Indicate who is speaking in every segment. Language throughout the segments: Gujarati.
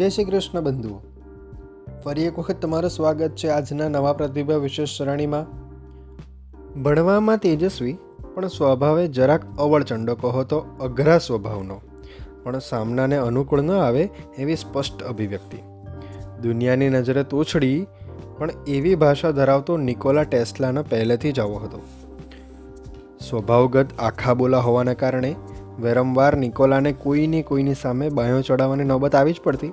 Speaker 1: જય શ્રી કૃષ્ણ બંધુઓ. ફરી એક વખત તમારું સ્વાગત છે આજના નવા પ્રતિભા વિશેષ શ્રેણીમાં. ભણવામાં તેજસ્વી, પણ સ્વભાવે જરાક અવળચંડકો હતો, અઘરા સ્વભાવનો. પણ સામનાને અનુકૂળ ન આવે એવી સ્પષ્ટ અભિવ્યક્તિ. દુનિયાની નજરે તોછડી પણ એવી ભાષા ધરાવતો નિકોલા ટેસ્લાનો પહેલેથી જ આવો હતો. સ્વભાવગત આખા બોલા હોવાના કારણે, વારંવાર નિકોલાને કોઈની કોઈની સામે બાયો ચડાવવાની નોબત આવી જ પડતી.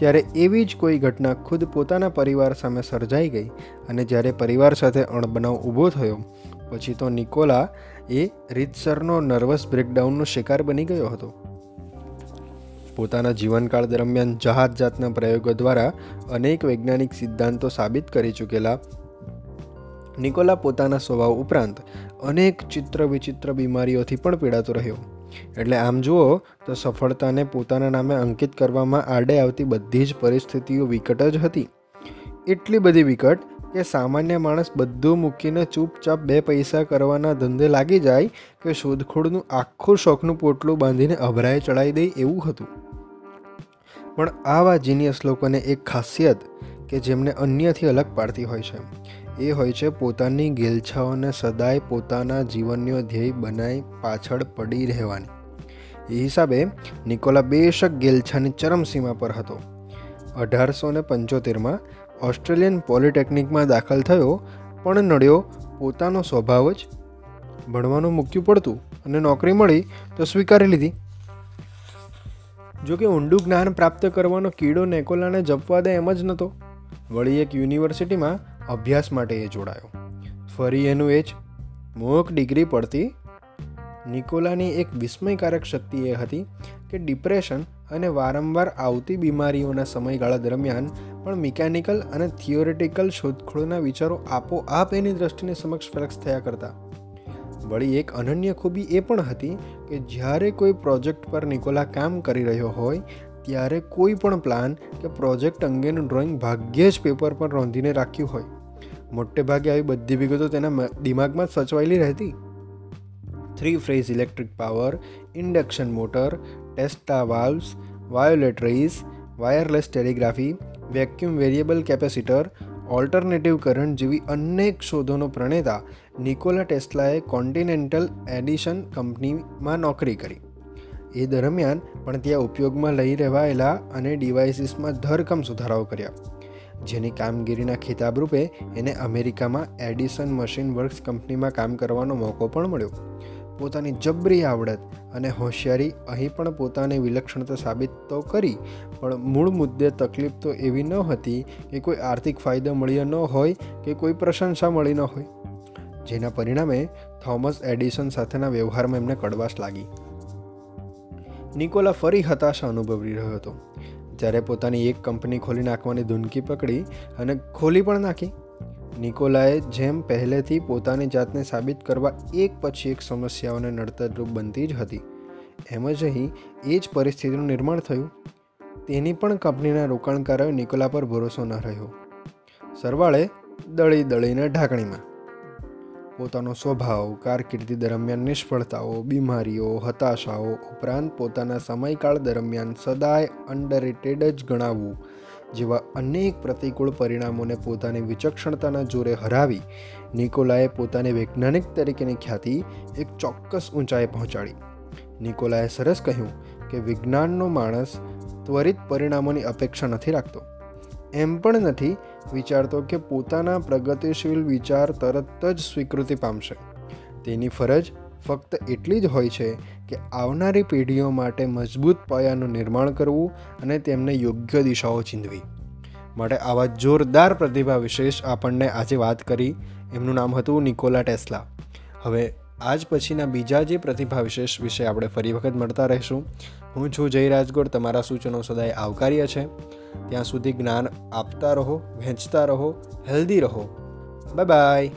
Speaker 1: ત્યારે એવી જ કોઈ ઘટના ખુદ પોતાના પરિવાર સામે સર્જાઈ ગઈ અને જ્યારે પરિવાર સાથે અણબનાવ ઊભો થયો, પછી તો નિકોલા એ રીતસરનો નર્વસ બ્રેકડાઉનનો શિકાર બની ગયો હતો. પોતાના જીવનકાળ દરમિયાન જહાજ જાતના પ્રયોગો દ્વારા અનેક વૈજ્ઞાનિક સિદ્ધાંતો સાબિત કરી ચૂકેલા નિકોલા પોતાના સ્વભાવ ઉપરાંત અનેક ચિત્ર વિચિત્ર બીમારીઓથી પણ પીડાતો રહ્યો. એટલે આમ જુઓ તો સફળતાને પોતાના નામે અંકિત કરવામાં આડે આવતી બધી જ પરિસ્થિતિઓ વિકટ જ હતી. એટલી બધી વિકટ કે સામાન્ય માણસ બધું મૂકીને ચૂપચાપ બે પૈસા કરવાના ધંધે લાગી જાય કે શોધખોળનું આખું શોખનું પોટલું બાંધીને અભરાએ ચડાવી દે એવું હતું. પણ આવા જીનિયસ લોકોને એક ખાસિયત કે જેમને અન્યથી અલગ પાડતી હોય છે. એ હોય છે, પોતાની ગેલછાઓને સદાય પોતાના જીવનનો ધ્યેય બનાવી પાછળ પડી રહેવાની. એ હિસાબે, નિકોલા બેશક ગેલછાની ચરમસીમા પર હતો. અઢારસો ને પંચોતેરમાં ઓસ્ટ્રેલિયન પોલિટેકનિકમાં દાખલ થયો, પણ નડ્યો પોતાનો સ્વભાવ જ ભણવાનું મૂક્યું પડતું અને નોકરી મળી તો સ્વીકારી લીધી. જોકે ઊંડું જ્ઞાન પ્રાપ્ત કરવાનો કીડો નેકોલાને જપવા દે એમ જ નહોતો. વળી એક યુનિવર્સિટીમાં અભ્યાસ માટે એ જોડાયો. ફરી એનું એ જ, મોક ડિગ્રી પડતી. નિકોલાની એક વિસ્મયકારક શક્તિ એ હતી કે ડિપ્રેશન અને વારંવાર આવતી બીમારીઓના સમયગાળા દરમિયાન પણ મિકેનિકલ અને થિયોરેટિકલ શોધખોળના વિચારો આપોઆપ એની દ્રષ્ટિને સમક્ષ ફ્લેક્સ થયા કરતા. વળી એક અનન્ય ખૂબી એ પણ હતી કે જ્યારે કોઈ પ્રોજેક્ટ પર નિકોલા કામ કરી રહ્યો હોય, ત્યારે કોઈ પણ પ્લાન કે પ્રોજેક્ટ અંગેનું ડ્રોઈંગ ભાગ્યે જ પેપર પર નોંધીને રાખ્યું હોય. મોટે ભાગે આવી બધી વિગતો તેના દિમાગમાં સચવાયેલી રહેતી. Three phase electric power induction motor Tesla valves violet wireless telegraphy vacuum variable capacitor alternative current જેવી અનેક શોધોનો પ્રણેતા નિકોલા ટેસ્લાએ કોન્ટિનેન્ટલ એડિશન કંપનીમાં નોકરી કરી. એ દરમિયાન પણ ત્યાં ઉપયોગમાં લઈ રહેવાયેલા અને ડિવાઇસીસમાં ધરકમ સુધારાઓ કર્યા. જેની કામગીરીના ખિતાબરૂપે એને અમેરિકામાં એડિસન મશીન વર્ક્સ કંપનીમાં કામ કરવાનો મોકો પણ મળ્યો. પોતાની જબરી આવડત અને હોશિયારી અહીં પણ પોતાની વિલક્ષણતા સાબિત તો કરી, પણ મૂળ મુદ્દે તકલીફ તો એવી ન હતી કે કોઈ આર્થિક ફાયદો મળ્યો ન હોય કે કોઈ પ્રશંસા મળી ન હોય. જેના પરિણામે થોમસ એડિસન સાથેના વ્યવહારમાં એમને કડવાશ લાગી. નિકોલા ફરી હતાશા અનુભવી રહ્યો હતો. જ્યારે પોતાની એક કંપની ખોલી નાખવાની ધૂનકી પકડી અને ખોલી પણ નાખી. નિકોલાએ જેમ પહેલેથી પોતાની જાતને સાબિત કરવા એક પછી એક સમસ્યાઓને નડતરરૂપ બનતી જ હતી. એમ જ અહીં એ જ પરિસ્થિતિનું નિર્માણ થયું. તેની પણ કંપનીના રોકાણકારોએ નિકોલા પર ભરોસો ન રહ્યો. સરવાળે દળી દળીને ઢાંકણીમાં પોતાનો સ્વભાવ, કારકિર્દી દરમિયાન નિષ્ફળતાઓ, બીમારીઓ, હતાશાઓ ઉપરાંત પોતાના સમયકાળ દરમિયાન સદાય અંડરરેટેડ જ ગણાવવું જેવા અનેક પ્રતિકૂળ પરિણામોને પોતાની વિચક્ષણતાના જોરે હરાવી, નિકોલાએ પોતાને વૈજ્ઞાનિક તરીકેની ખ્યાતિ એક ચોક્કસ ઊંચાઈ પહોંચાડી. નિકોલાએ સરસ કહ્યું કે, વિજ્ઞાનનો માણસ ત્વરિત પરિણામોની અપેક્ષા નથી રાખતો. એમ પણ નથી વિચારતો કે પોતાના પ્રગતિશીલ વિચાર તરત જ સ્વીકૃતિ પામશે. તેની ફરજ ફક્ત એટલી જ હોય છે કે આવનારી પેઢીઓ માટે મજબૂત પાયાનું નિર્માણ કરવું અને તેમને યોગ્ય દિશાઓ ચીંધવી. માટે આવા જોરદાર પ્રતિભા વિશેષ આપણને આજે વાત કરી. એમનું નામ હતું નિકોલા ટેસ્લા. હવે આજ પછીના બીજા જે પ્રતિભા વિશેષ વિશે આપણે ફરી વખત મળતા રહીશું. હું છું જય રાજગોર, તમારા સૂચનો સદાય આવકાર્ય છે. ત્યાં સુધી જ્ઞાન આપતા રહો વહેંચતા રહો હેલ્ધી રહો. Bye bye